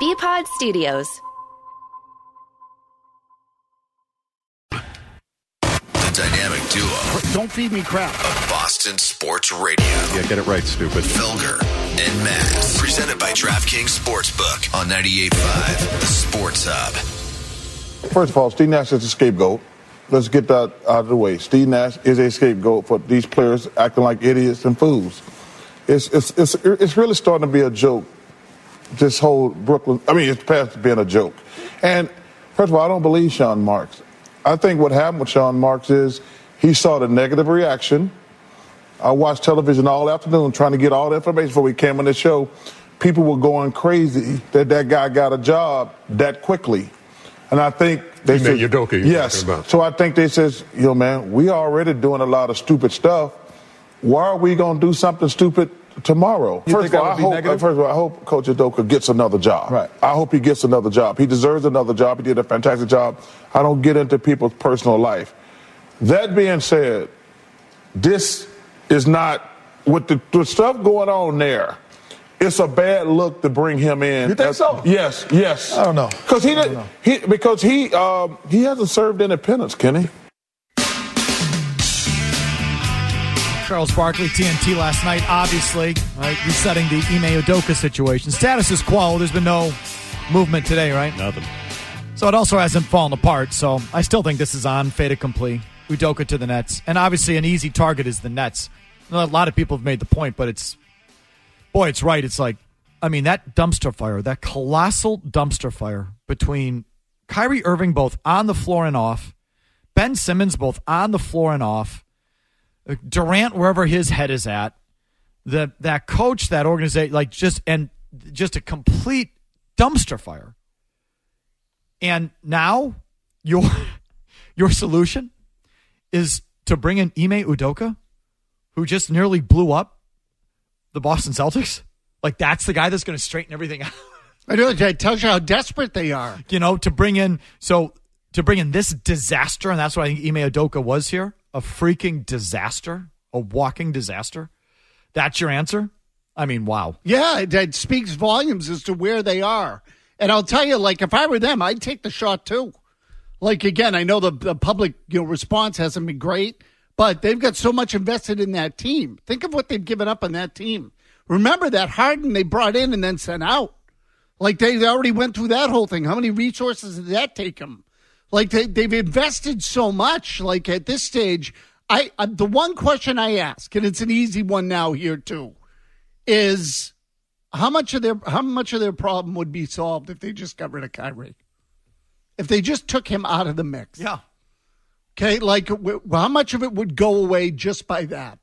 Bpod Studios. The dynamic duo Don't feed me crap. of Boston Sports Radio. Yeah, get it right, stupid. Felger and Maz. Presented by DraftKings Sportsbook on 98.5 The Sports Hub. First of all, Steve Nash is a scapegoat. Let's get that out of the way. Steve Nash is a scapegoat for these players acting like idiots and fools. It's, it's, it's, it's really starting to be a joke, this whole Brooklyn. I mean, it's past being a joke. And first of all, I don't believe Sean Marks. I think what happened with Sean Marks is he saw the negative reaction. I watched television all afternoon trying to get all the information before we came on the show. People were going crazy that that guy got a job that quickly. And I think they You said, Udoka you're yes. about. So I think they says, yo, man, we already doing a lot of stupid stuff. Why are we going to do something stupid tomorrow? You first of all, I hope, negative? first of all, I hope Coach Udoka gets another job. Right. I hope he gets another job. He deserves another job. He did a fantastic job. I don't get into people's personal life. That being said, this is not with the, the stuff going on there. It's a bad look to bring him in. You think so? Yes, yes. I don't know. Because he did, he because he um, he hasn't served independence, Kenny. Charles Barkley, TNT last night, obviously, right, resetting the Ime Udoka situation. Status is quo. There's been no movement today, right? Nothing. So it also hasn't fallen apart. So I still think this is on fait accompli. Udoka to the Nets. And obviously, an easy target is the Nets. A lot of people have made the point, but it's, boy, it's right. It's like, I mean, that dumpster fire, that colossal dumpster fire between Kyrie Irving both on the floor and off, Ben Simmons both on the floor and off, Durant wherever his head is at, the that coach, that organization, like just and just a complete dumpster fire. And now your your solution is to bring in Ime Udoka, who just nearly blew up the Boston Celtics. Like that's the guy that's going to straighten everything out. I know that tells you how desperate they are. you know, to bring in so to bring in this disaster, and that's what I think Ime Udoka was here, a freaking disaster, a walking disaster. That's your answer? I mean, wow. Yeah, it, it speaks volumes as to where they are. And I'll tell you, like, if I were them, I'd take the shot too. Like, again, I know the, the public you know, response hasn't been great, but they've got so much invested in that team. Think of what they've given up on that team. Remember that Harden they brought in and then sent out. Like, they already went through that whole thing. How many resources did that take them? Like, they, they've invested so much. Like, at this stage, I, I the one question I ask, and it's an easy one now here too, is how much of their how much of their problem would be solved if they just got rid of Kyrie? If they just took him out of the mix. Yeah. Okay, like w- how much of it would go away just by that?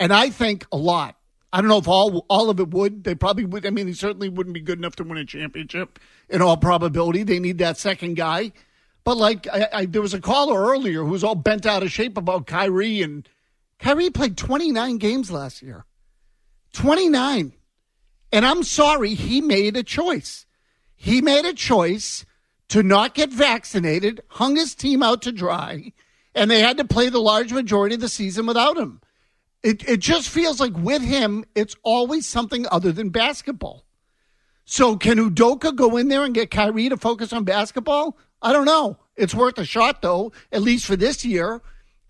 And I think a lot. I don't know if all all of it would. They probably would. I mean, they certainly wouldn't be good enough to win a championship. In all probability, they need that second guy. But like, I, I, there was a caller earlier who was all bent out of shape about Kyrie, and Kyrie played 29 games last year. 29. And I'm sorry, he made a choice. He made a choice to not get vaccinated, hung his team out to dry, and they had to play the large majority of the season without him. It, it just feels like with him, it's always something other than basketball. So can Udoka go in there and get Kyrie to focus on basketball? I don't know. It's worth a shot though, at least for this year.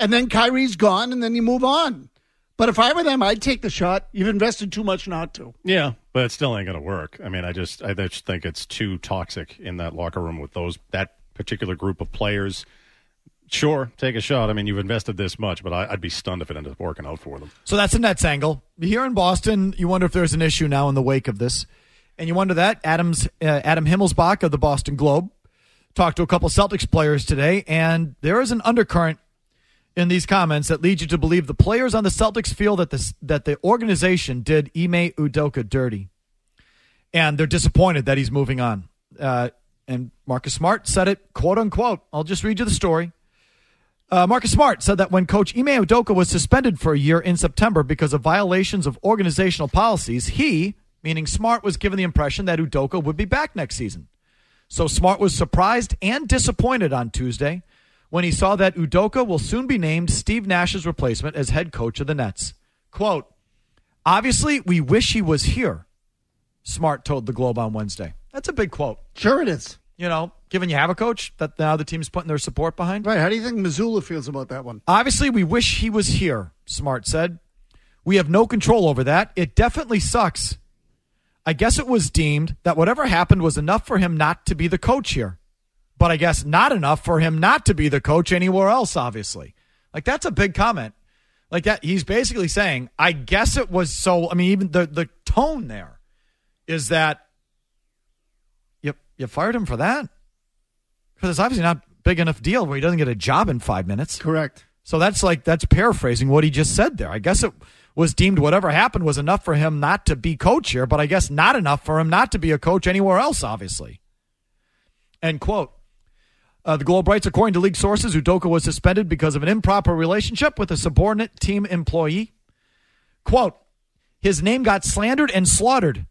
And then Kyrie's gone and then you move on. But if I were them, I'd take the shot. You've invested too much not to. Yeah, but it still ain't going to work. I mean, I just I just think it's too toxic in that locker room with those that particular group of players. Sure, take a shot. I mean, you've invested this much, but I, I'd be stunned if it ended up working out for them. So that's a Nets angle. Here in Boston, you wonder if there's an issue now in the wake of this. And you wonder that Adams uh, Adam Himmelsbach of the Boston Globe talked to a couple Celtics players today, and there is an undercurrent in these comments that leads you to believe the players on the Celtics feel that this that the organization did Ime Udoka dirty, and they're disappointed that he's moving on. Uh, and Marcus Smart said it, quote unquote. I'll just read you the story. Uh, Marcus Smart said that when Coach Ime Udoka was suspended for a year in September because of violations of organizational policies, he, meaning Smart, was given the impression that Udoka would be back next season. So Smart was surprised and disappointed on Tuesday when he saw that Udoka will soon be named Steve Nash's replacement as head coach of the Nets. Quote, Obviously, we wish he was here, Smart told the Globe on Wednesday. That's a big quote. Sure, it is. You know, given you have a coach that now the team's putting their support behind. Right. How do you think Mazzulla feels about that one? Obviously, we wish he was here, Smart said. We have no control over that. It definitely sucks. I guess it was deemed that whatever happened was enough for him not to be the coach here. But I guess not enough for him not to be the coach anywhere else, obviously. Like, that's a big comment. Like, that, he's basically saying, I guess it was so. I mean, even the, the tone there is that you, you fired him for that? Because it's obviously not big enough deal where he doesn't get a job in five minutes. Correct. So that's like that's paraphrasing what he just said there. I guess it was deemed whatever happened was enough for him not to be coach here, but I guess not enough for him not to be a coach anywhere else, obviously. End quote. Uh, the Globe writes, according to league sources, Udoka was suspended because of an improper relationship with a subordinate team employee. Quote, his name got slandered and slaughtered,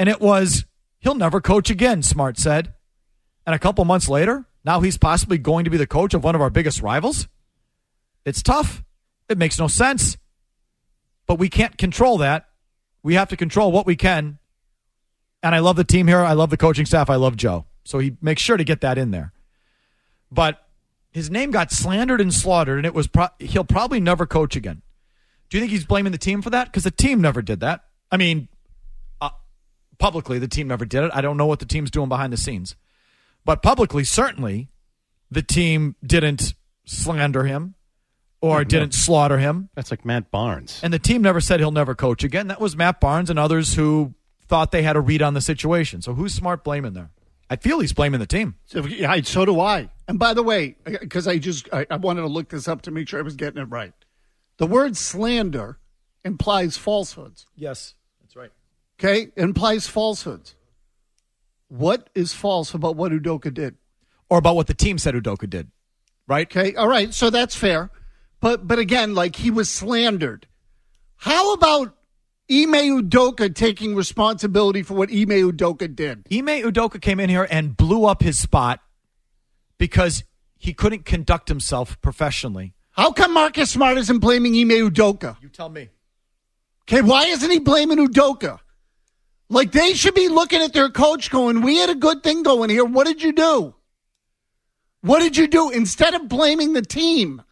and it was, he'll never coach again, Smart said. And a couple months later, now he's possibly going to be the coach of one of our biggest rivals? It's tough. It makes no sense. But we can't control that. We have to control what we can. And I love the team here. I love the coaching staff. I love Joe. So he makes sure to get that in there. But his name got slandered and slaughtered, and it was pro- he'll probably never coach again. Do you think he's blaming the team for that? Because the team never did that. I mean, uh, publicly, the team never did it. I don't know what the team's doing behind the scenes. But publicly, certainly, the team didn't slander him or didn't slaughter him. That's like Matt Barnes. And the team never said he'll never coach again. That was Matt Barnes and others who thought they had a read on the situation. So who's smart blaming there? I feel he's blaming the team. So, yeah, so do I. And by the way, because I just I, I wanted to look this up to make sure I was getting it right. The word slander implies falsehoods. Yes, that's right. Okay, it implies falsehoods. What is false about what Udoka did? Or about what the team said Udoka did, right? Okay, all right, so that's fair. But but again, like he was slandered. How about Ime Udoka taking responsibility for what Ime Udoka did? Ime Udoka came in here and blew up his spot because he couldn't conduct himself professionally. How come Marcus Smart isn't blaming Ime Udoka? You tell me. Okay, why isn't he blaming Udoka? Like they should be looking at their coach going, We had a good thing going here. What did you do? What did you do? Instead of blaming the team.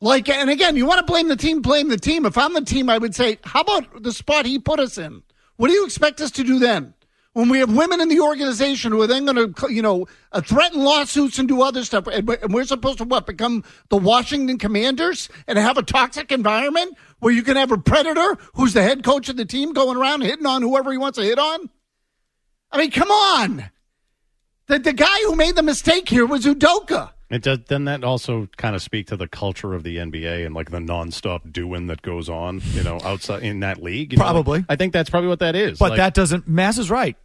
Like, and again, you want to blame the team, blame the team. If I'm the team, I would say, How about the spot he put us in? What do you expect us to do then? When we have women in the organization who are then going to, you know, uh, threaten lawsuits and do other stuff, and we're supposed to what become the Washington Commanders and have a toxic environment where you can have a predator who's the head coach of the team going around hitting on whoever he wants to hit on? I mean, come on. The the guy who made the mistake here was Udoka. It does, doesn't that also kind of speak to the culture of the NBA and like the nonstop doing that goes on, you know, outside in that league? you know? Probably. I think that's probably what that is. But Like, that doesn't, Maz is right.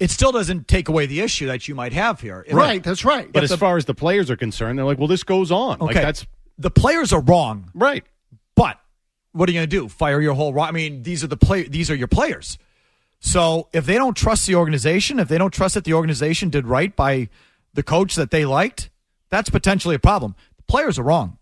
It still doesn't take away the issue that you might have here. Right, that's right. But as far as the players are concerned, they're like, well, this goes on. Like Okay. that's the players are wrong, right. but what are you going to do? Fire your whole ro- I mean, these are the play these are your players. So if they don't trust the organization, if they don't trust that the organization did right by the coach that they liked, that's potentially a problem. The players are wrong.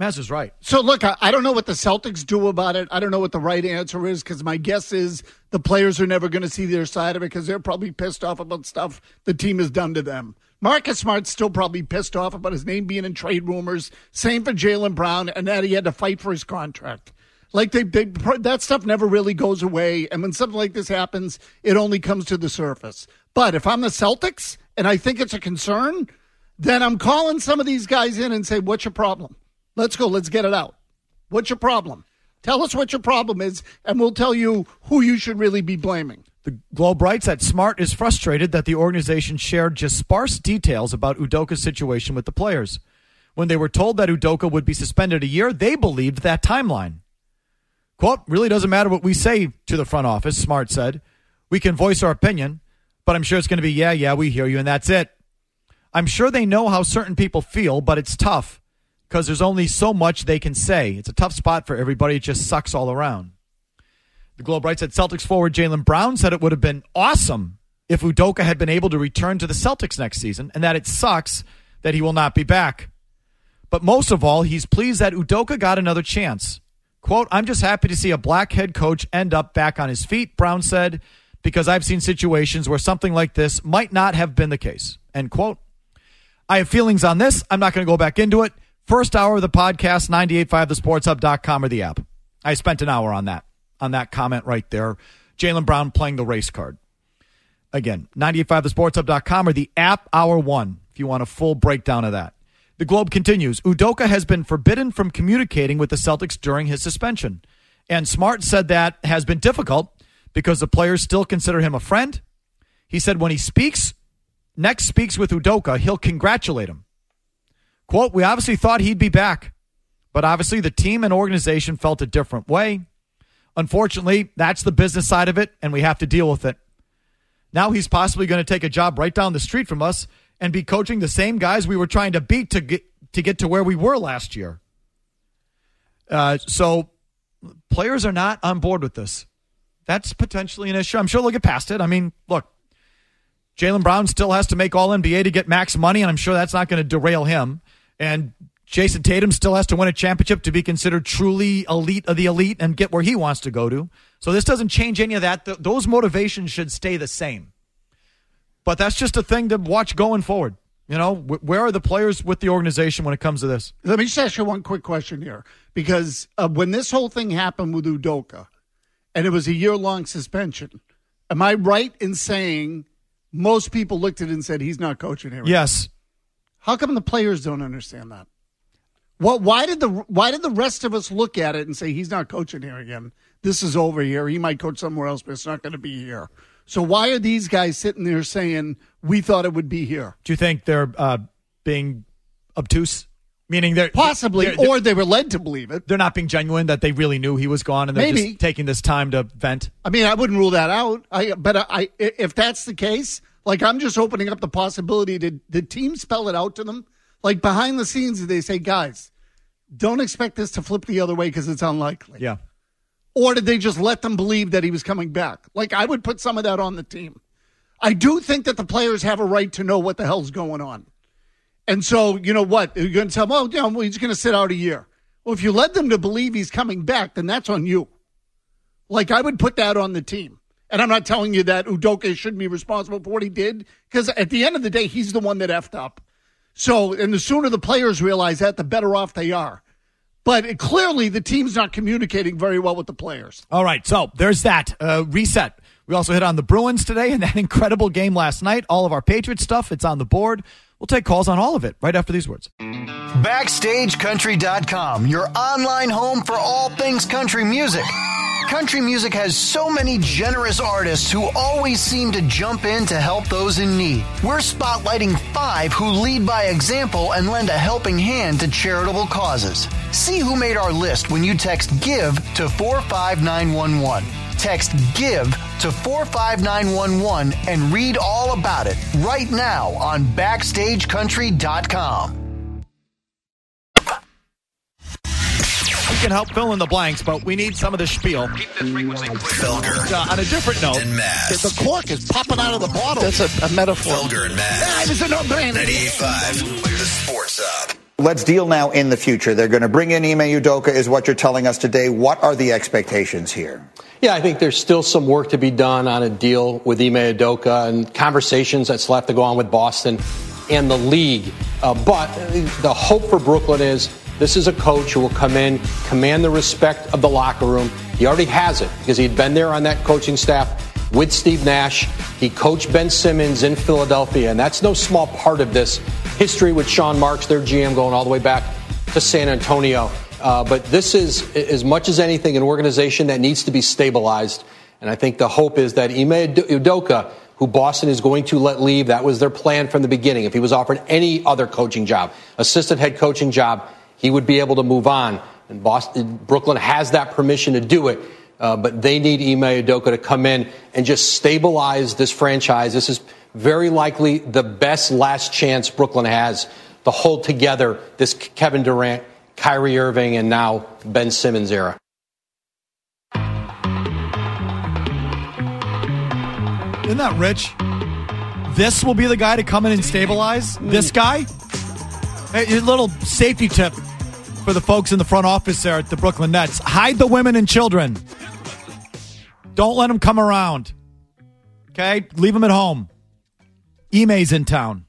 Maz is right. So look, I, I don't know what the Celtics do about it. I don't know what the right answer is because my guess is the players are never going to see their side of it because they're probably pissed off about stuff the team has done to them. Marcus Smart's still probably pissed off about his name being in trade rumors. Same for Jaylen Brown, and that he had to fight for his contract. Like they, they, that stuff never really goes away, and when something like this happens, it only comes to the surface. But if I'm the Celtics and I think it's a concern, then I'm calling some of these guys in and say, "What's your problem? Let's go. Let's get it out. What's your problem? Tell us what your problem is, and we'll tell you who you should really be blaming." The Globe writes that Smart is frustrated that the organization shared just sparse details about Udoka's situation with the players. When they were told that Udoka would be suspended a year, they believed that timeline. Quote, really doesn't matter what we say to the front office, Smart said. We can voice our opinion, but I'm sure it's going to be, yeah, yeah, we hear you, and that's it. I'm sure they know how certain people feel, but it's tough because there's only so much they can say. It's a tough spot for everybody. It just sucks all around. The Globe writes that Celtics forward Jaylen Brown said it would have been awesome if Udoka had been able to return to the Celtics next season, and that it sucks that he will not be back. But most of all, he's pleased that Udoka got another chance. Quote, I'm just happy to see a black head coach end up back on his feet, Brown said, because I've seen situations where something like this might not have been the case. End quote. I have feelings on this. I'm not going to go back into it. First hour of the podcast, 985thesportshub.com or the app. I spent an hour on that, on that comment right there. Jaylen Brown playing the race card. Again, 985thesportshub.com or the app, hour one, if you want a full breakdown of that. The Globe continues. Udoka has been forbidden from communicating with the Celtics during his suspension. And Smart said that has been difficult because the players still consider him a friend. He said when he speaks, next speaks with Udoka, he'll congratulate him. Quote, we obviously thought he'd be back, but obviously the team and organization felt a different way. Unfortunately, that's the business side of it, and we have to deal with it. Now he's possibly going to take a job right down the street from us and be coaching the same guys we were trying to beat to get to get to where we were last year. Uh, so players are not on board with this. That's potentially an issue. I'm sure they'll get past it. I mean, look, Jaylen Brown still has to make all NBA to get max money, and I'm sure that's not going to derail him. And Jayson Tatum still has to win a championship to be considered truly elite of the elite and get where he wants to go to. So this doesn't change any of that. Th- those motivations should stay the same. But that's just a thing to watch going forward. You know, where are the players with the organization when it comes to this? Let me just ask you one quick question here, because uh, when this whole thing happened with Udoka, and it was a year long suspension, am I right in saying most people looked at it and said he's not coaching here? Yes. How come the players don't understand that? What? Why did the Why did the rest of us look at it and say he's not coaching here again? This is over here. He might coach somewhere else, but it's not going to be here. So why are these guys sitting there saying we thought it would be here? Do you think they're uh, being obtuse? Meaning they're possibly, they're, they're, or they were led to believe it. They're not being genuine that they really knew he was gone, and they're Maybe. just taking this time to vent. I mean, I wouldn't rule that out. I, but I, if that's the case, like I'm just opening up the possibility. Did the team spell it out to them? Like behind the scenes, they say, guys, don't expect this to flip the other way because it's unlikely. Yeah. Or did they just let them believe that he was coming back? Like, I would put some of that on the team. I do think that the players have a right to know what the hell's going on. And so, you know what? You're going to tell them, oh, you know, he's going to sit out a year. Well, if you led them to believe he's coming back, then that's on you. Like, I would put that on the team. And I'm not telling you that Udoka shouldn't be responsible for what he did, because at the end of the day, he's the one that effed up. So, and the sooner the players realize that, the better off they are. But clearly, the team's not communicating very well with the players. All right, so there's that uh, reset. We also hit on the Bruins today and that incredible game last night. All of our Patriots stuff, it's on the board. We'll take calls on all of it right after these words. BackstageCountry.com, your online home for all things country music. Country music has so many generous artists who always seem to jump in to help those in need. We're spotlighting five who lead by example and lend a helping hand to charitable causes. See who made our list when you text GIVE to 45911. Text GIVE to 45911 and read all about it right now on BackstageCountry.com. We can help fill in the blanks, but we need some of the spiel. Felger Uh, on a different note, and Maz. The cork is popping out of the bottle. That's a, a metaphor. Felger and Maz. it was a no-brainer. 98.5, the Sports Hub. Let's deal now in the future. They're going to bring in Ime Udoka, is what you're telling us today. What are the expectations here? Yeah, I think there's still some work to be done on a deal with Ime Udoka and conversations that still have to go on with Boston and the league. Uh, but the hope for Brooklyn is this is a coach who will come in, command the respect of the locker room. He already has it because he'd been there on that coaching staff with Steve Nash. He coached Ben Simmons in Philadelphia, and that's no small part of this history with Sean Marks, their GM, going all the way back to San Antonio. Uh, but this is, as much as anything, an organization that needs to be stabilized. And I think the hope is that Ime Udoka, who Boston is going to let leave, that was their plan from the beginning. If he was offered any other coaching job, assistant head coaching job, he would be able to move on. And Boston, Brooklyn has that permission to do it. Uh, but they need Ime Udoka to come in and just stabilize this franchise. This is very likely the best last chance Brooklyn has to hold together this Kevin Durant, Kyrie Irving, and now Ben Simmons era. isn't that rich? This will be the guy to come in and stabilize this guy. Hey, little safety tip for the folks in the front office there at the Brooklyn Nets: hide the women and children. Don't let them come around. Okay, leave him at home. Ime's in town.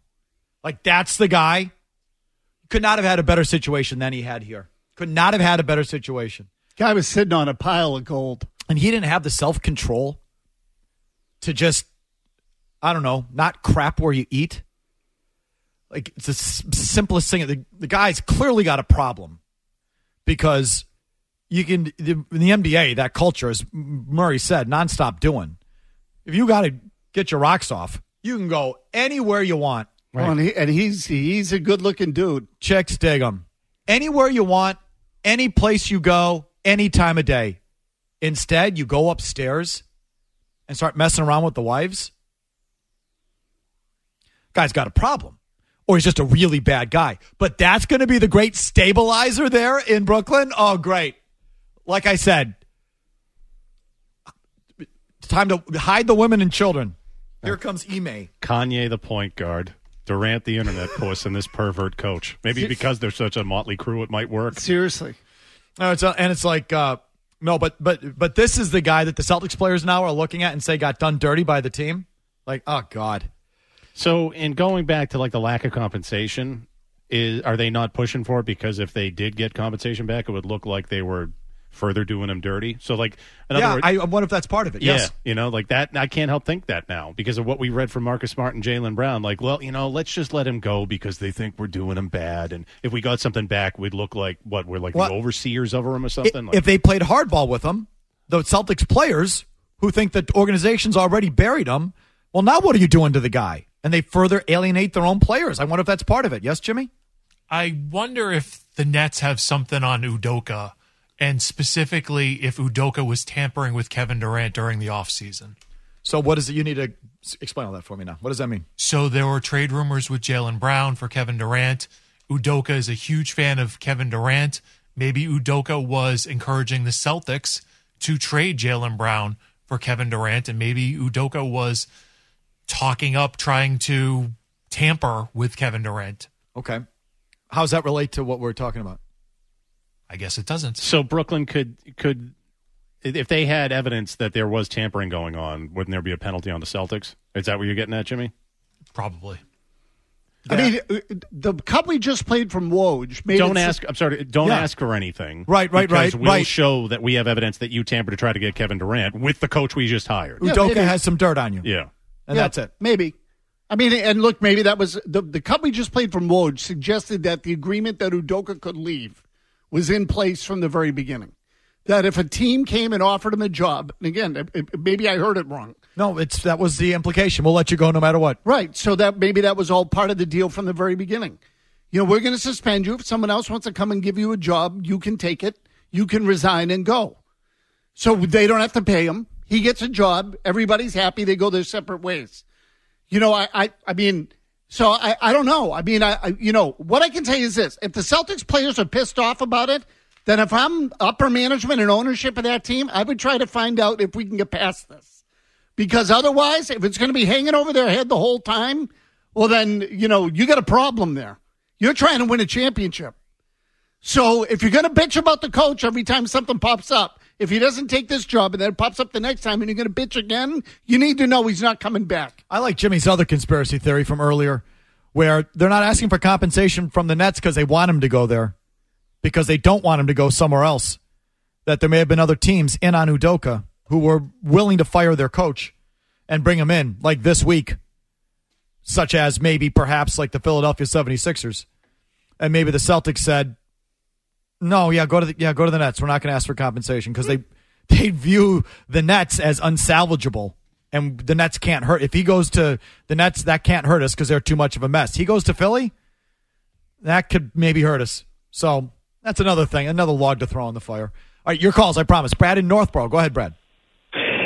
Like that's the guy. Could not have had a better situation than he had here. Could not have had a better situation. Guy was sitting on a pile of gold. And he didn't have the self control to just, I don't know, not crap where you eat. Like it's the s- simplest thing. The, the guy's clearly got a problem because you can, the, in the NBA, that culture, as Murray said, nonstop doing. If you got to get your rocks off, you can go anywhere you want. Well, and, he, and he's he's a good looking dude. Chicks dig him. Anywhere you want, any place you go, any time of day. Instead, you go upstairs and start messing around with the wives. Guy's got a problem. Or he's just a really bad guy. But that's going to be the great stabilizer there in Brooklyn. Oh, great. Like I said, time to hide the women and children. Here comes Ime. Kanye, the point guard. Durant, the internet puss, and this pervert coach. Maybe because they're such a motley crew, it might work. Seriously. No, it's and it's like uh, no, but but but this is the guy that the Celtics players now are looking at and say got done dirty by the team. Like, oh god. So, in going back to like the lack of compensation, is are they not pushing for it because if they did get compensation back, it would look like they were further doing them dirty. So, like, in other Yeah, words, I I wonder if that's part of it. yeah, Yes. you know, like that. I can't help think that now because of what we read from Marcus Smart and Jaylen Brown. Like, well, you know, let's just let him go because they think we're doing him bad, and if we got something back, we'd look like what we're like Well, the overseers over him or I- something. Like, if they played hardball with him, the Celtics players who think that organization's already buried him, well, now what are you doing to the guy? And they further alienate their own players. I wonder if that's part of it. Yes, Jimmy. I wonder if the Nets have something on Udoka, and specifically if Udoka was tampering with Kevin Durant during the offseason. So what is it? You need to explain all that for me now. What does that mean? So there were trade rumors with Jaylen Brown for Kevin Durant. Udoka is a huge fan of Kevin Durant. Maybe Udoka was encouraging the Celtics to trade Jaylen Brown for Kevin Durant, and maybe Udoka was talking up, trying to tamper with Kevin Durant. Okay. How does that relate to what we're talking about? I guess it doesn't. so Brooklyn could could if they had evidence that there was tampering going on, wouldn't there be a penalty on the Celtics? Is that what you're getting at, Jimmy? Probably. I mean, the cup we just played from Woj made don't it ask. I'm sorry. Don't Yeah. ask for anything. Right, right, because right, We'll right. show that we have evidence that you tampered to try to get Kevin Durant with the coach we just hired. Yeah, Udoka maybe. has some dirt on you. Yeah. And Yeah, that's it. Maybe. I mean, and look, maybe that was the the cup we just played from Woj suggested that the agreement that Udoka could leave was in place from the very beginning. That if a team came and offered him a job, and again, it- maybe I heard it wrong. No, it's that was the implication. We'll let you go no matter what. Right. So that maybe that was all part of the deal from the very beginning. You know, we're going to suspend you. If someone else wants to come and give you a job, you can take it. You can resign and go. So they don't have to pay him. He gets a job. Everybody's happy. They go their separate ways. You know, I, I, I mean, so I, I don't know. I mean, I, I, you know, what I can tell you is this: if the Celtics players are pissed off about it, then if I'm upper management and ownership of that team, I would try to find out if we can get past this. Because otherwise, if it's going to be hanging over their head the whole time, well, then, you know, you got a problem there. You're trying to win a championship. So if you're going to bitch about the coach every time something pops up, if he doesn't take this job and then it pops up the next time and you're going to bitch again, you need to know he's not coming back. I like Jimmy's other conspiracy theory from earlier, where they're not asking for compensation from the Nets because they want him to go there, because they don't want him to go somewhere else. That there may have been other teams in on Udoka who were willing to fire their coach and bring him in, like this week, such as maybe perhaps like the Philadelphia 76ers. And maybe the Celtics said, no, yeah, go to the yeah, go to the Nets. We're not going to ask for compensation because they they view the Nets as unsalvageable, and the Nets can't hurt. If he goes to the Nets, that can't hurt us because they're too much of a mess. He goes to Philly, that could maybe hurt us. So that's another thing, another log to throw on the fire. All right, your calls, I promise. Brad in Northborough, go ahead, Brad.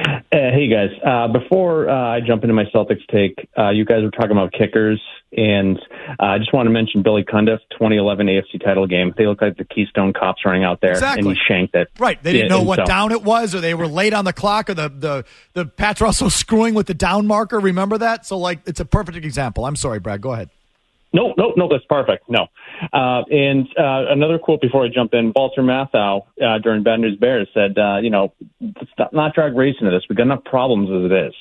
Uh, hey guys, uh, before uh, I jump into my Celtics take, uh, you guys were talking about kickers, and uh, I just want to mention Billy Cundiff, 2011 AFC title game. They look like the Keystone Cops running out there, Exactly. and he shanked it. Right, they didn't know what so- down it was, or they were late on the clock, or the the the Pats Russell screwing with the down marker. Remember that? So like, it's a perfect example. I'm sorry, Brad. Go ahead. No, no, no, that's perfect. No. Uh, and uh, another quote before I jump in Walter Matthau uh, during Bad News Bears said, uh, you know, let's not, not drag race into this. We've got enough problems as it is.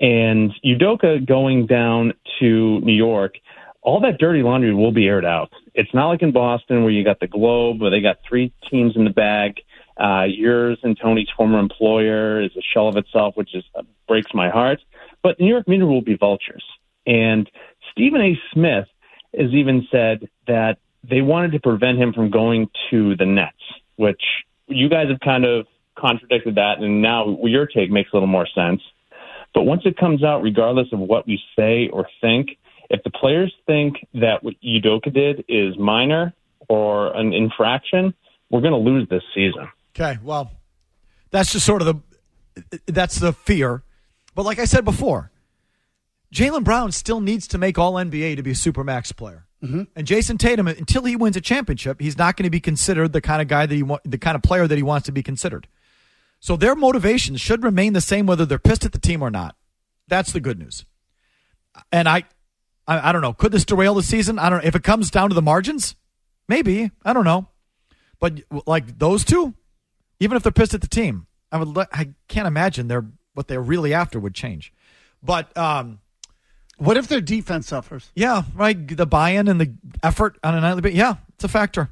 And Udoka going down to New York, all that dirty laundry will be aired out. It's not like in Boston where you got the Globe, where they got three teams in the bag. Uh, yours and Tony's former employer is a shell of itself, which is uh, breaks my heart. But New York media will be vultures. And Stephen A. Smith has even said that they wanted to prevent him from going to the Nets, which you guys have kind of contradicted that, and now your take makes a little more sense. But once it comes out, regardless of what we say or think, if the players think that what Udoka did is minor or an infraction, we're going to lose this season. Okay, well, that's just sort of the that's the fear. But like I said before, Jaylen Brown still needs to make All NBA to be a supermax player. Mm-hmm. And Jayson Tatum, until he wins a championship, he's not going to be considered the kind of guy that he want, the kind of player that he wants to be considered. So their motivations should remain the same whether they're pissed at the team or not. That's the good news. And I, I, I don't know. Could this derail the season? I don't know. If it comes down to the margins, maybe. I don't know. But like those two, even if they're pissed at the team, I would. I can't imagine they're what they're really after would change. But um, what if their defense suffers? Yeah, right. The buy-in and the effort on a nightly basis. Yeah, it's a factor.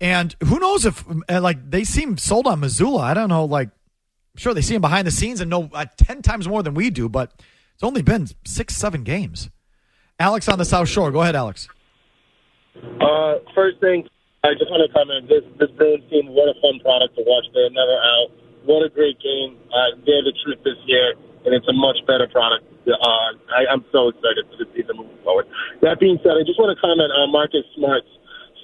And who knows if uh, like they seem sold on Mazzulla? I don't know. Like, I'm sure they see him behind the scenes and know uh, ten times more than we do. But it's only been six, seven games. Alex on the South Shore. Go ahead, Alex. Uh, first thing, I just want to comment. This this Bruins team, what a fun product to watch. They're never out. What a great game. Uh, they're the truth this year, and it's a much better product uh, I, I'm so excited for the season moving forward. That being said, I just want to comment on Marcus Smart's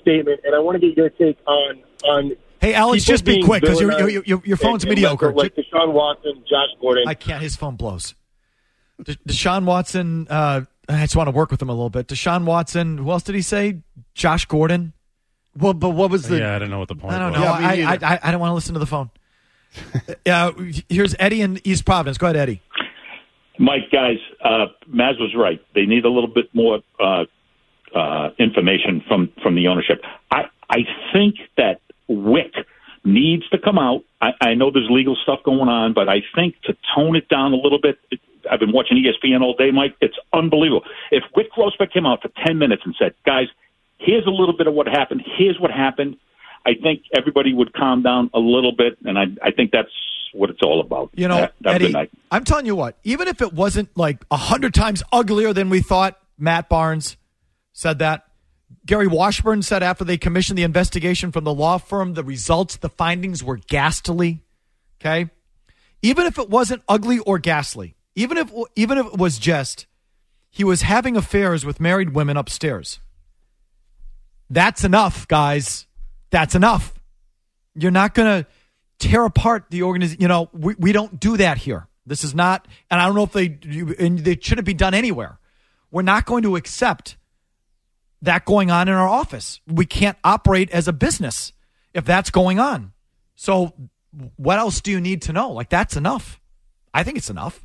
statement, and I want to get your take on on. Hey, Alex, just be quick because your, your, your, your phone's and, mediocre. And like Deshaun Watson, Josh Gordon. I can't. His phone blows. De- Deshaun Watson. Uh, I just want to work with him a little bit. Deshaun Watson. Who else did he say? Josh Gordon. Well, but what was the? Yeah, I don't know what the point. I don't was. know. Yeah, I, I, I, I don't want to listen to the phone. uh, here's Eddie in East Providence. Go ahead, Eddie. Mike, guys, uh, Maz was right. They need a little bit more uh, uh, information from from the ownership. I I think that Wyc needs to come out. I, I know there's legal stuff going on, but I think to tone it down a little bit. It, I've been watching ESPN all day, Mike. It's unbelievable. If Wyc Grousbeck came out for ten minutes and said, "Guys, here's a little bit of what happened. Here's what happened," I think everybody would calm down a little bit, and I I think that's what it's all about. You know, That- Eddie. I'm telling you what, even if it wasn't like a hundred times uglier than we thought, Matt Barnes said that. Gary Washburn said after they commissioned the investigation from the law firm, the results, the findings were ghastly. Okay, even if it wasn't ugly or ghastly, even if even if it was just he was having affairs with married women upstairs. That's enough, guys. That's enough. You're not going to tear apart the organization. You know, we, we don't do that here. This is not, and I don't know if they, and they shouldn't be done anywhere. We're not going to accept that going on in our office. We can't operate as a business if that's going on. So, what else do you need to know? Like, that's enough. I think it's enough.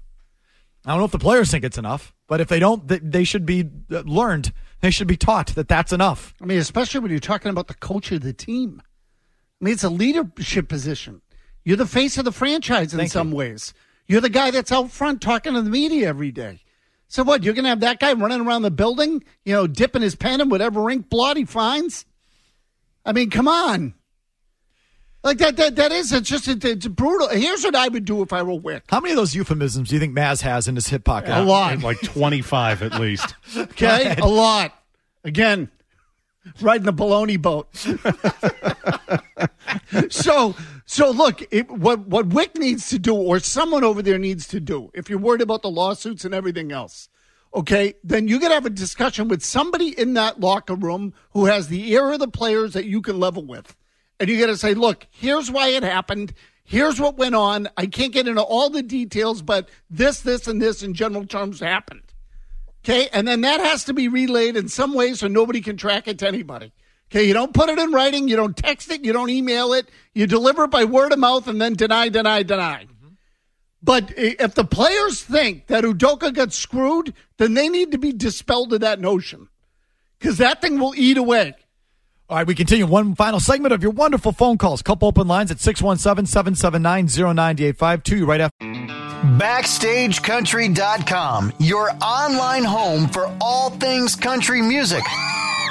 I don't know if the players think it's enough, but if they don't, they, they should be uh, learned. They should be taught that that's enough. I mean, especially when you're talking about the coach of the team. I mean, it's a leadership position. You're the face of the franchise in Thank some you. ways. You're the guy that's out front talking to the media every day. So what? You're going to have that guy running around the building, you know, dipping his pen in whatever ink blot he finds? I mean, come on. Like that, that, that is, it's just, it's brutal. Here's what I would do if I were Wyc. How many of those euphemisms do you think Maz has in his hip pocket? A lot. Like 25 at least. Okay, a lot. Again, riding the baloney boat. so, so look, it, what what Wyc needs to do, or someone over there needs to do, if you're worried about the lawsuits and everything else, okay, then you to have a discussion with somebody in that locker room who has the ear of the players that you can level with, and you got to say, look, here's why it happened. Here's what went on. I can't get into all the details, but this, this, and this in general terms happened. Okay, and then that has to be relayed in some way so nobody can track it to anybody. Okay, you don't put it in writing, you don't text it, you don't email it, you deliver it by word of mouth and then deny, deny, deny. But if the players think that Udoka got screwed, then they need to be dispelled of that notion because that thing will eat away. All right, we continue. One final segment of your wonderful phone calls. Couple open lines at 617 779 0985. Two right after. BackstageCountry.com, your online home for all things country music.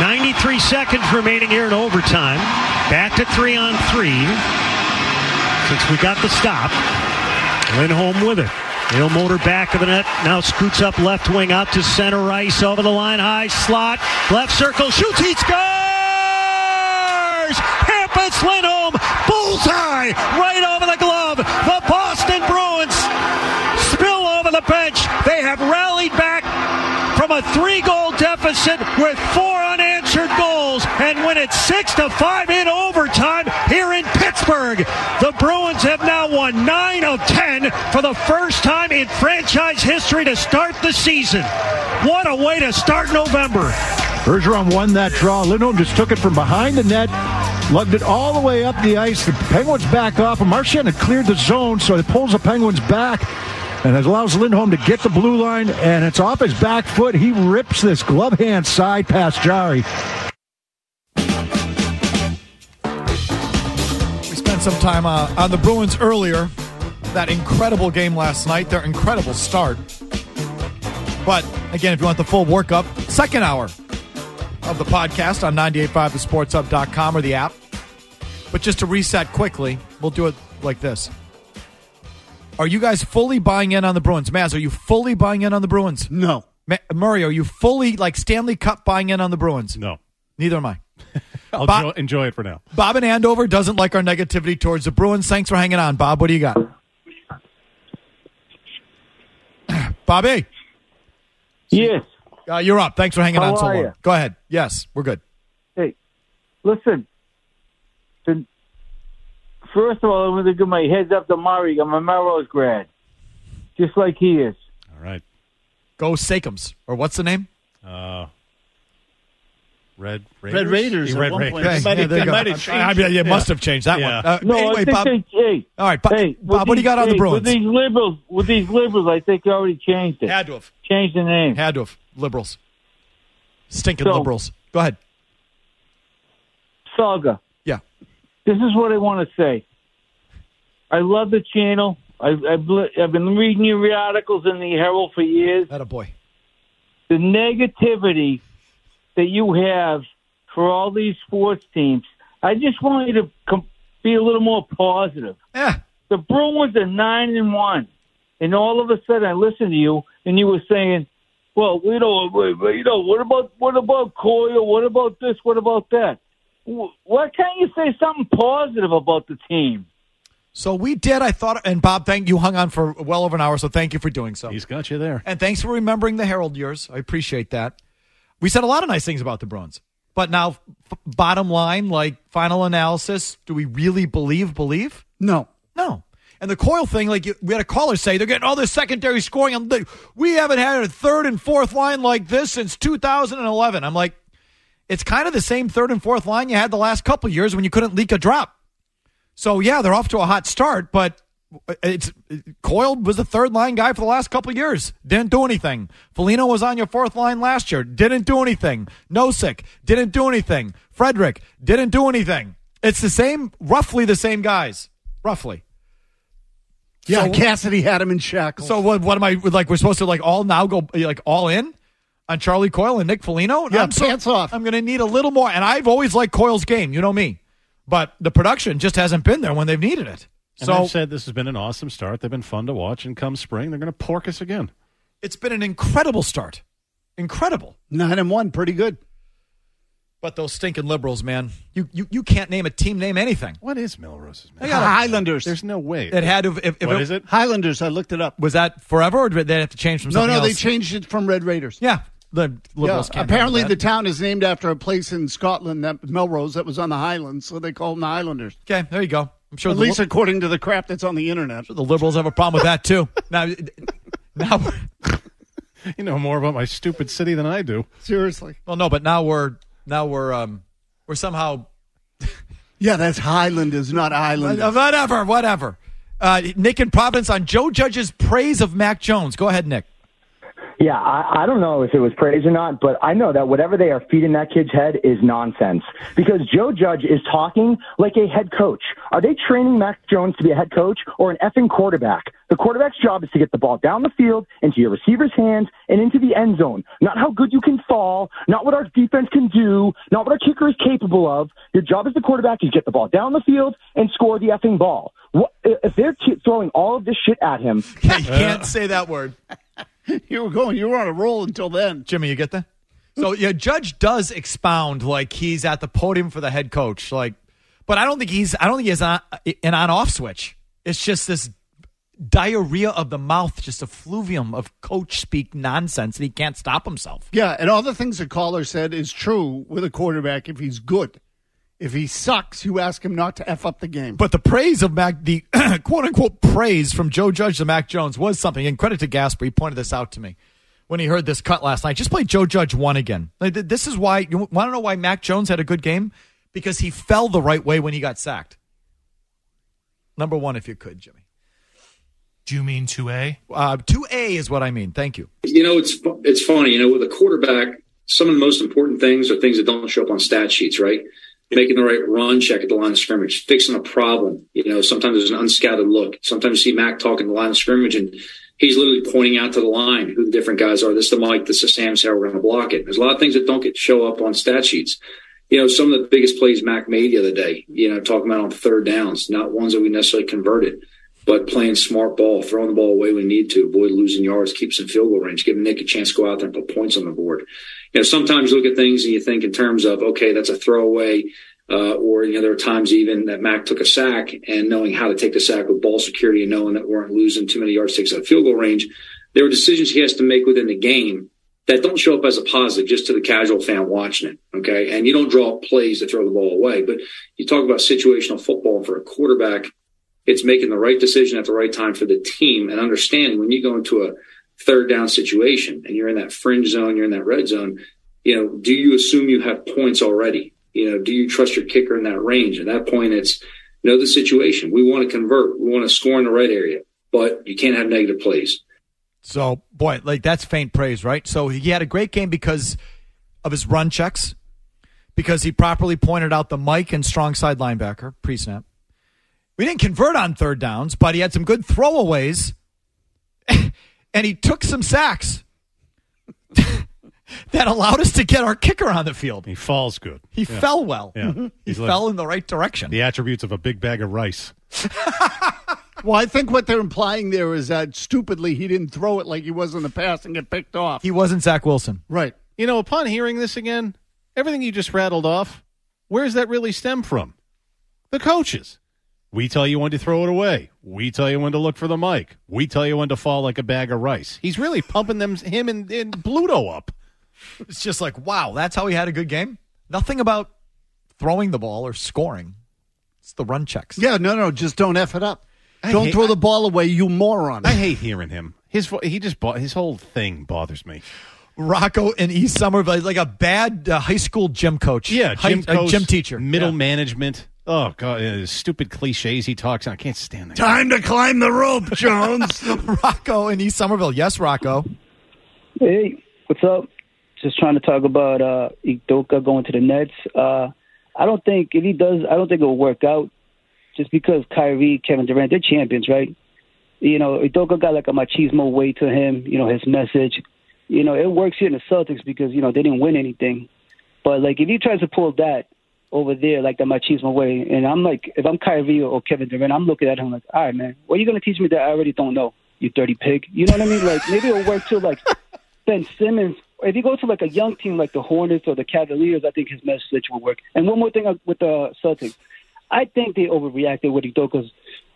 93 seconds remaining here in overtime. Back to three on three. Since we got the stop. Lindholm with it. He'll motor back of the net. Now scoots up left wing out to center ice over the line. High slot. Left circle. Shoots. He scores! Hampus Lindholm. Bullseye. Right over the glove. The Boston Bruins spill over the bench. They have rallied back from a three goal deficit with four unanswered goals and win it six to five in overtime here in Pittsburgh. The Bruins have now won nine of ten for the first time in franchise history to start the season. What a way to start November. Bergeron won that draw. Lindholm just took it from behind the net, lugged it all the way up the ice. The Penguins back off, and Marchand had cleared the zone, so it pulls the Penguins back. And it allows Lindholm to get the blue line, and it's off his back foot. He rips this glove hand side past Jarry. Some time uh, on the Bruins earlier. That incredible game last night, their incredible start. But again, if you want the full workup, second hour of the podcast on 985thesportshub.com or the app. But just to reset quickly, we'll do it like this. Are you guys fully buying in on the Bruins? Maz, are you fully buying in on the Bruins? No. Ma- Murray, are you fully, like Stanley Cup, buying in on the Bruins? No. Neither am I. I'll Bob- enjoy, enjoy it for now. Bob in Andover doesn't like our negativity towards the Bruins. Thanks for hanging on, Bob. What do you got? Bobby. Yes. Uh, you're up. Thanks for hanging How on so are long. you? Go ahead. Yes, we're good. Hey, listen. First of all, I'm going to give my heads up to Murray. I'm a Melrose grad, just like he is. All right. Go Sakums. Or what's the name? Uh, Red Raiders. Red Raiders Yeah, at Red one Raiders. point. Okay, It might yeah, have- there you go. might have I- changed. I mean, it must have changed that Yeah. one. Uh, No, anyway, I think Bob. they, hey, All right, Bob, hey, with Bob what do you these- got on the Bruins? With these liberals, with these liberals, I think they already changed it. Had to have. Changed the name. Had to have. Liberals. Stinking So- liberals. Go ahead. Saga. Yeah. This is what I want to say. I love the channel. I've, I've, I've been reading your articles in the Herald for years. That a boy. the negativity that you have for all these sports teams. I just want you to com- be a little more positive. Yeah. The Bruins are nine and one, and all of a sudden I listened to you, and you were saying, "Well, you know, you know, what about what about Coyle? What about this? What about that? Why can't you say something positive about the team?" So we did. I thought, and Bob, thank you. Hung on for well over an hour, so thank you for doing so. He's got you there. And thanks for remembering the Herald years. I appreciate that. We said a lot of nice things about the Bruins, but now, f- bottom line, like final analysis, do we really believe? Believe? No. No. And the Coyle thing, like you, we had a caller say, they're getting all this secondary scoring. I'm like, we haven't had a third and fourth line like this since 2011. I'm like, it's kind of the same third and fourth line you had the last couple years when you couldn't leak a drop. So yeah, they're off to a hot start, but it's Coyle was the third line guy for the last couple years. Didn't do anything. Foligno was on your fourth line last year. Didn't do anything. Nosek didn't do anything. Frederic didn't do anything. It's the same, roughly the same guys, roughly. Yeah, So- Cassidy had him in shackles. So what? What am I like? We're supposed to like all now go like all in on Charlie Coyle and Nick Foligno? Yeah, I'm so- off. I'm going to need a little more, and I've always liked Coyle's game. You know me, but the production just hasn't been there when they've needed it. And So I've said this has been an awesome start. They've been fun to watch, and come spring, they're going to pork us again. it's been an incredible start, incredible. Nine and one, pretty good. But those stinking liberals, man, you you, you can't name a team, name anything. What is Melrose's? They got Highlanders. There's no way. It had to. If, if What is it? Highlanders. I looked it up. Was that forever, or did they have to change from No, something no, they changed it from Red Raiders. Yeah, the Yeah, liberals. can't apparently the town is named after a place in Scotland, that Melrose, that was on the Highlands, so they call them the Highlanders. Okay, there you go. I'm sure At the, least according to the crap that's on the internet. the liberals have a problem with that too. Now, now, You know more about my stupid city than I do. Seriously. well, no, but now we're now we're um we're somehow Yeah, that's Highlanders, not Island. whatever, whatever. Uh, Nick in Providence on Joe Judge's praise of Mac Jones. Go ahead, Nick. Yeah, I, I don't know if it was praise or not, but I know that whatever they are feeding that kid's head is nonsense. Because Joe Judge is talking like a head coach. Are they training Mac Jones to be a head coach or an effing quarterback? The quarterback's job is to get the ball down the field into your receiver's hands and into the end zone. Not how good you can fall, not what our defense can do, not what our kicker is capable of. Your job as the quarterback is get the ball down the field and score the effing ball. What, if they're throwing all of this shit at him, You can't say that word. you were going, you were on a roll until then. Jimmy, you get that? So yeah, Judge does expound like he's at the podium for the head coach, like, but I don't think he's I don't think he has an, an on off switch. It's just this diarrhea of the mouth, just a fluvium of coach speak nonsense, and he can't stop himself. Yeah, and all the things the caller said is true with a quarterback if he's good. If he sucks, you ask him not to F up the game. But the praise of Mac, the quote unquote praise from Joe Judge to Mac Jones was something. And credit to Gasper, he pointed this out to me when he heard this cut last night. Just play Joe Judge one again. Like, This is why you want to know why Mac Jones had a good game because he fell the right way when he got sacked. Number one, if you could, Jimmy. Do you mean 2A? Uh, 2A is what I mean. Thank you. You know, it's it's funny. You know, with a quarterback, some of the most important things are things that don't show up on stat sheets, right? Making the right run check at the line of scrimmage, fixing a problem. You know, sometimes there's an unscouted look. Sometimes you see Mac talking the line of scrimmage and he's literally pointing out to the line who the different guys are. This is the Mike, this is Sam, how we're going to block it. There's a lot of things that don't get show up on stat sheets. You know, some of the biggest plays Mac made the other day, you know, talking about on third downs, not ones that we necessarily converted but playing smart ball, throwing the ball away when we need to, avoid losing yards, keeps some field goal range, giving Nick a chance to go out there and put points on the board. You know, sometimes you look at things and you think in terms of, okay, that's a throwaway, uh, or, you know, there are times even that Mac took a sack and knowing how to take the sack with ball security and knowing that we weren't losing too many yards, takes out field goal range. There were decisions he has to make within the game that don't show up as a positive just to the casual fan watching it. Okay. And you don't draw plays to throw the ball away, but you talk about situational football for a quarterback it's making the right decision at the right time for the team and understanding when you go into a third down situation and you're in that fringe zone, you're in that red zone, you know, do you assume you have points already? You know, do you trust your kicker in that range? At that point, it's know the situation. We want to convert. We want to score in the right area, but you can't have negative plays. So, boy, like that's faint praise, right? So he had a great game because of his run checks, because he properly pointed out the Mike and strong side linebacker pre snap. We didn't convert on third downs, but he had some good throwaways, and he took some sacks that allowed us to get our kicker on the field. He falls good. He Yeah. fell well. Yeah. Mm-hmm. He He's like- fell in the right direction. The attributes of a big bag of rice. Well, I think what they're implying there is that stupidly he didn't throw it like he was in the past and get picked off. He wasn't Zach Wilson. Right. You know, upon hearing this again, everything you just rattled off, where does that really stem from? The coaches. We tell you when to throw it away. We tell you when to look for the Mike. We tell you when to fall like a bag of rice. He's really pumping them, him and, and Bluto up. It's just like, wow, that's how he had a good game. Nothing about throwing the ball or scoring. It's the run checks. Yeah, no, no, just don't F it up. I don't hate- throw the ball away, you moron. I hate hearing him. His he just bo- his whole thing bothers me. Rocco in East Somerville, like a bad uh, high school gym coach. Yeah, High- gym uh, gym teacher, middle Yeah. management. Oh god, stupid cliches he talks. I can't stand that. Time to climb the rope, Jones. Rocco in East Somerville. Yes, Rocco. Hey, what's up? Just trying to talk about uh Udoka going to the Nets. Uh I don't think if he does I don't think it'll work out just because Kyrie, Kevin Durant, they're champions, right? You know, Udoka got like a machismo way to him, you know, his message. You know, it works here in the Celtics because, you know, they didn't win anything. But like if he tries to pull that over there like the machismo way and I'm like if I'm Kyrie or Kevin Durant, I'm looking at him like, All right, man, what are you gonna teach me that I already don't know, you dirty pig? You know what I mean? Like maybe it'll work too like Ben Simmons. If you go to like a young team like the Hornets or the Cavaliers, I think his message will work. And one more thing uh, with the Celtics, I think they overreacted with Udoka's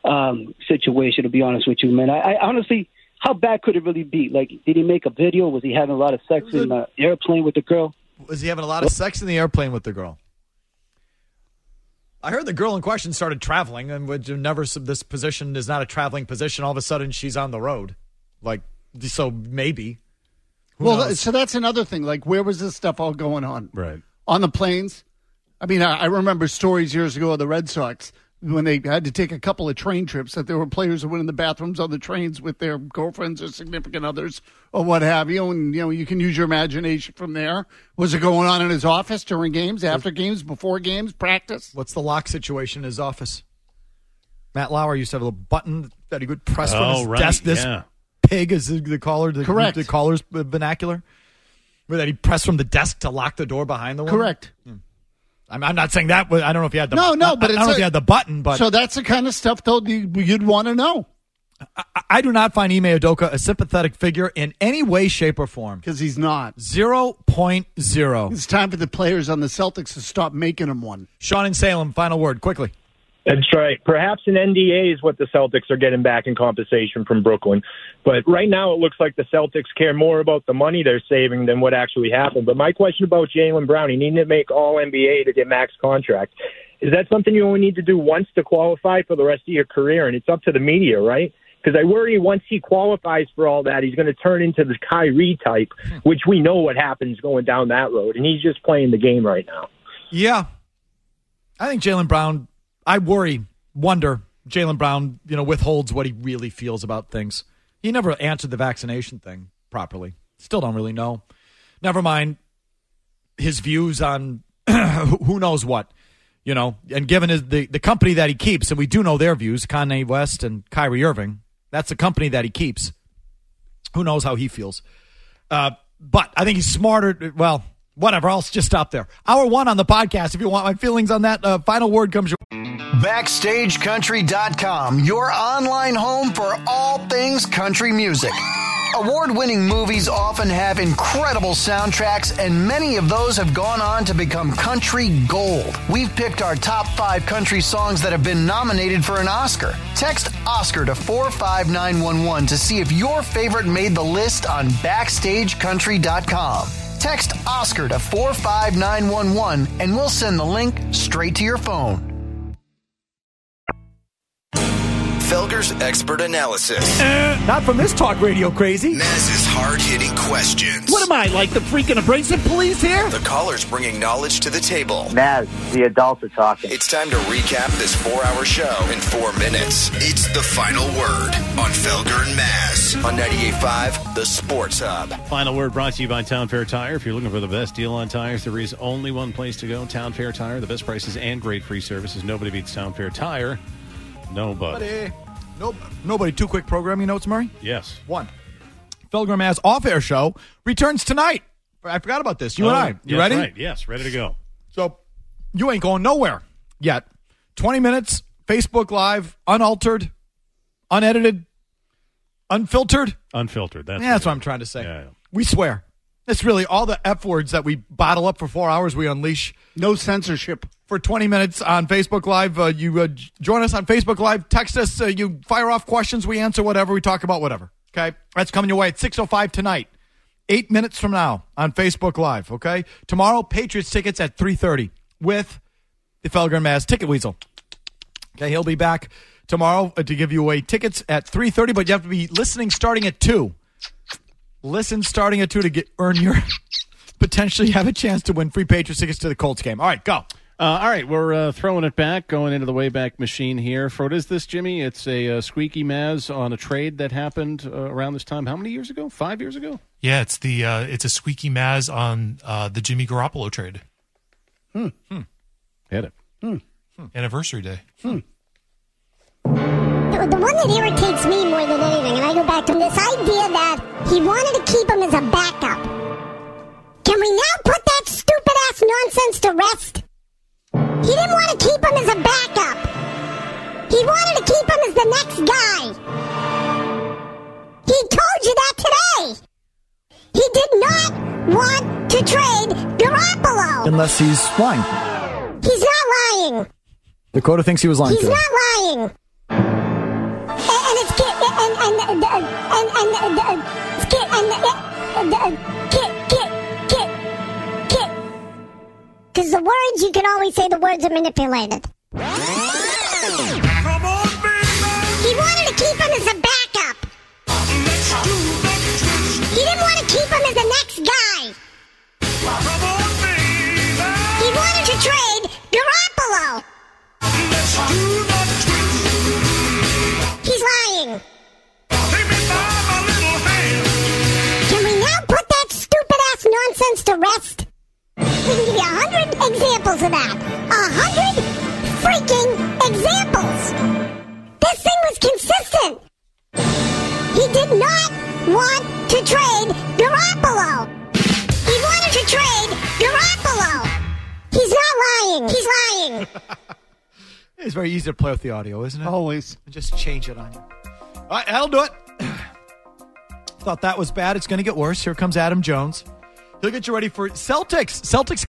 um, situation. To be honest with you, man, I, I honestly, how bad could it really be? Like, did he make a video? Was he having a lot of sex in the airplane with the girl? Was he having a lot of sex in the airplane with the girl? I heard the girl in question started traveling, and would never. This position is not a traveling position. All of a sudden, she's on the road. Like, so maybe. Who well, knows? so that's another thing. Like, where was this stuff all going on? Right. On the planes? I mean, I, I remember stories years ago of the Red Sox when they had to take a couple of train trips that there were players who went in the bathrooms on the trains with their girlfriends or significant others or what have you. And, you know, you can use your imagination from there. Was it going on in his office during games, after games, before games, practice? What's the lock situation in his office? Matt Lauer used to have a little button that he would press from Oh, his right, desk. This yeah. pig is the, the caller, the, Correct. the caller's vernacular. Where that he pressed from the desk to lock the door behind the woman. Correct. Hmm. I'm, I'm not saying that. I don't know if you had the No, no, but I, it's don't know a- if you had the button, but so that's the kind of stuff, though, you- you'd want to know. I, I do not find Ime Udoka a sympathetic figure in any way, shape, or form. Because he's not. Zero point zero. It's time for the players on the Celtics to stop making him one. Sean in Salem, final word, quickly. That's right. Perhaps an NDA is what the Celtics are getting back in compensation from Brooklyn. But right now, it looks like the Celtics care more about the money they're saving than what actually happened. But my question about Jaylen Brown, he needed to make All NBA to get max contract. Is that something you only need to do once to qualify for the rest of your career? And it's up to the media, right? Because I worry once he qualifies for all that, he's going to turn into the Kyrie type, which we know what happens going down that road. And he's just playing the game right now. Yeah. I think Jaylen Brown, I worry, wonder, Jaylen Brown, you know, withholds what he really feels about things. He never answered the vaccination thing properly. Still don't really know. Never mind his views on who knows what, you know, and given his, the, the company that he keeps, and we do know their views, Kanye West and Kyrie Irving, that's the company that he keeps. Who knows how he feels? Uh, but I think he's smarter. Well, whatever. I'll just stop there. Hour one on the podcast. If you want my feelings on that, uh, final word comes your. BackstageCountry.com, your online home for all things country music. Award winning movies often have incredible soundtracks, and many of those have gone on to become country gold. We've picked our top five country songs that have been nominated for an Oscar. Text Oscar to 45911 to see if your favorite made the list on BackstageCountry.com. Text Oscar to 45911 and we'll send the link straight to your phone. Felger's expert analysis. Eh, not from this talk radio crazy. Maz's hard hitting questions. What am I, like the freaking abrasive police here? The callers bringing knowledge to the table. Maz, the adults are talking. It's time to recap this four hour show in four minutes. It's the final word on Felger and Maz on 98.5, the Sports Hub. Final word brought to you by Town Fair Tire. If you're looking for the best deal on tires, there is only one place to go Town Fair Tire. The best prices and great free services. Nobody beats Town Fair Tire. Nobody. Nobody. Nope. Nobody. Two quick programming notes, Murray. Yes. One. Felger and Maz off air show returns tonight. I forgot about this. You Oh, and I. You yes, ready? Right. Yes, ready to go. So you ain't going nowhere yet. 20 minutes, Facebook Live, unaltered, unedited, unfiltered. Unfiltered. That's, yeah, that's what I'm trying to say. We swear. It's really all the F words that we bottle up for four hours, we unleash. No censorship. For 20 minutes on Facebook Live. Uh, you uh, join us on Facebook Live. Text us. Uh, you fire off questions. We answer whatever. We talk about whatever. Okay? That's coming your way at 6.05 tonight. Eight minutes from now on Facebook Live. Okay? Tomorrow, Patriots tickets at 3.30 with the Felger Maz Ticket Weasel. Okay? He'll be back tomorrow uh, to give you away tickets at 3.30, but you have to be listening starting at 2. Listen starting at 2 to get earn your potentially have a chance to win free Patriots tickets to the Colts game. All right, go. Uh, all right, we're uh, throwing it back, going into the Wayback Machine here. For what is this, Jimmy? It's a uh, squeaky Maz on a trade that happened uh, around this time. How many years ago? Five years ago? Yeah, it's the uh, it's a squeaky Maz on uh, the Jimmy Garoppolo trade. Hmm. Hit it. Hmm. Anniversary day. Hmm. The, the one that irritates me more than anything, and I go back to this idea that he wanted to keep him as a backup. Can we now put that stupid ass nonsense to rest? He didn't want to keep him as a backup. He wanted to keep him as the next guy. He told you that today. He did not want to trade Garoppolo. Unless he's lying. He's not lying. Dakota thinks he was lying He's not lying. And, and it's get and and and and and, and it's get and and, and get Because the words you can always say the words are manipulated. He wanted to keep him as a backup. He didn't want to keep him as the next guy. He wanted to trade Garoppolo. He's lying. Can we now put that stupid ass nonsense to rest? We can give you a hundred examples of that. A hundred freaking examples. This thing was consistent. He did not want to trade Garoppolo. He wanted to trade Garoppolo. He's not lying. He's lying. It's very easy to play with the audio, isn't it? Always. Just change it on you. All right, that'll do it. Thought that was bad. It's going to get worse. Here comes Adam Jones. He'll get you ready for Celtics. Celtics